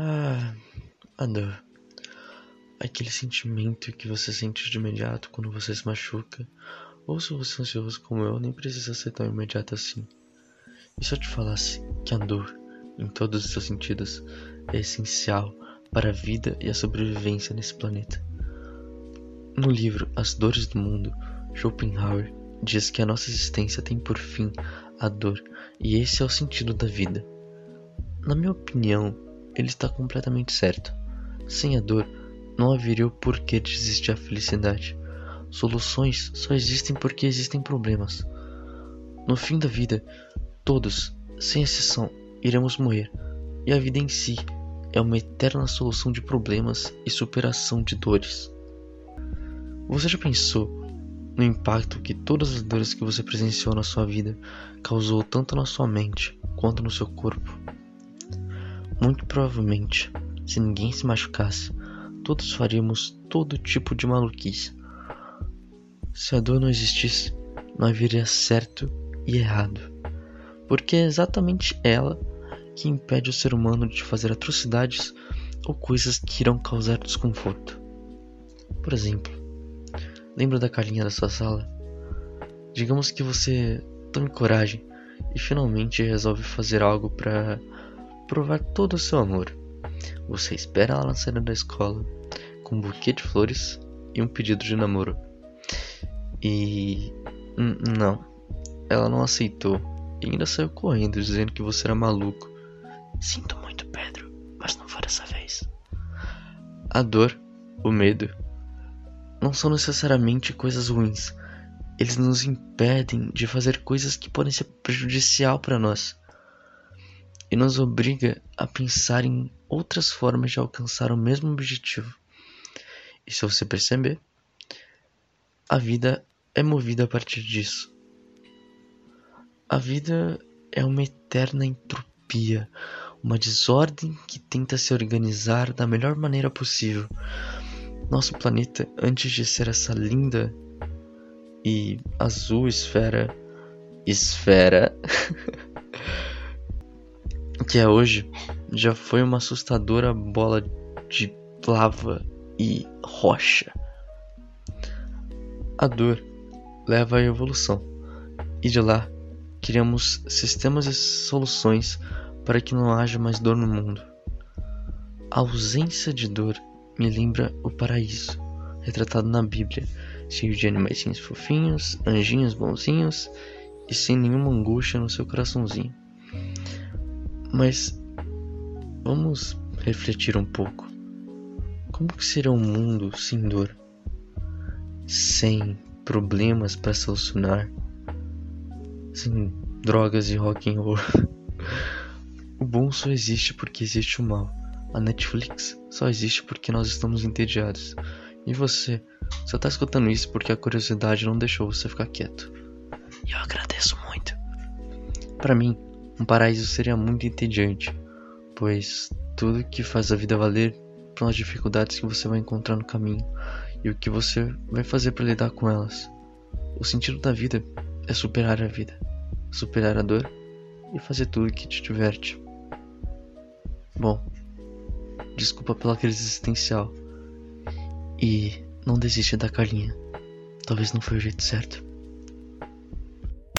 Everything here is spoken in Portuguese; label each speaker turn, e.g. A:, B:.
A: Ah, a dor. Aquele sentimento que você sente de imediato quando você se machuca. Ou se você é ansioso como eu, nem precisa ser tão imediato assim. E se eu te falasse que a dor, em todos os seus sentidos, é essencial para a vida e a sobrevivência nesse planeta? No livro As Dores do Mundo, Schopenhauer diz que a nossa existência tem por fim a dor, e esse é o sentido da vida. Na minha opinião, ele está completamente certo. Sem a dor, não haveria o porquê de existir a felicidade. Soluções só existem porque existem problemas. No fim da vida, todos, sem exceção, iremos morrer, e a vida em si é uma eterna solução de problemas e superação de dores. Você já pensou no impacto que todas as dores que você presenciou na sua vida causou tanto na sua mente quanto no seu corpo? Muito provavelmente, se ninguém se machucasse, todos faríamos todo tipo de maluquice. Se a dor não existisse, não haveria certo e errado, porque é exatamente ela que impede o ser humano de fazer atrocidades ou coisas que irão causar desconforto. Por exemplo, lembra da carinha da sua sala? Digamos que você tome coragem e finalmente resolve fazer algo para provar todo o seu amor. Você espera ela na saída da escola com um buquê de flores e um pedido de namoro. E não, ela não aceitou e ainda saiu correndo dizendo que você era maluco. Sinto muito, Pedro, mas não foi dessa vez. A dor, o medo, não são necessariamente coisas ruins. Eles nos impedem de fazer coisas que podem ser prejudicial para nós e nos obriga a pensar em outras formas de alcançar o mesmo objetivo. E se você perceber, a vida é movida a partir disso. A vida é uma eterna entropia, uma desordem que tenta se organizar da melhor maneira possível. Nosso planeta, antes de ser essa linda e azul esfera, esfera que é hoje já foi uma assustadora bola de lava e rocha. A dor leva à evolução, e de lá criamos sistemas e soluções para que não haja mais dor no mundo. A ausência de dor me lembra o paraíso, retratado na Bíblia, cheio de animais fofinhos, anjinhos bonzinhos e sem nenhuma angústia no seu coraçãozinho. Mas vamos refletir um pouco. Como que seria um mundo sem dor? Sem problemas para solucionar? Sem drogas e rock and roll? o bom só existe porque existe o mal. A Netflix só existe porque nós estamos entediados. E você só está escutando isso porque a curiosidade não deixou você ficar quieto. E eu agradeço muito. Para mim, um paraíso seria muito entediante, pois tudo que faz a vida valer são as dificuldades que você vai encontrar no caminho e o que você vai fazer para lidar com elas. O sentido da vida é superar a vida, superar a dor e fazer tudo que te diverte. Bom, desculpa pela crise existencial e não desiste da Carlinha. Talvez não foi o jeito certo.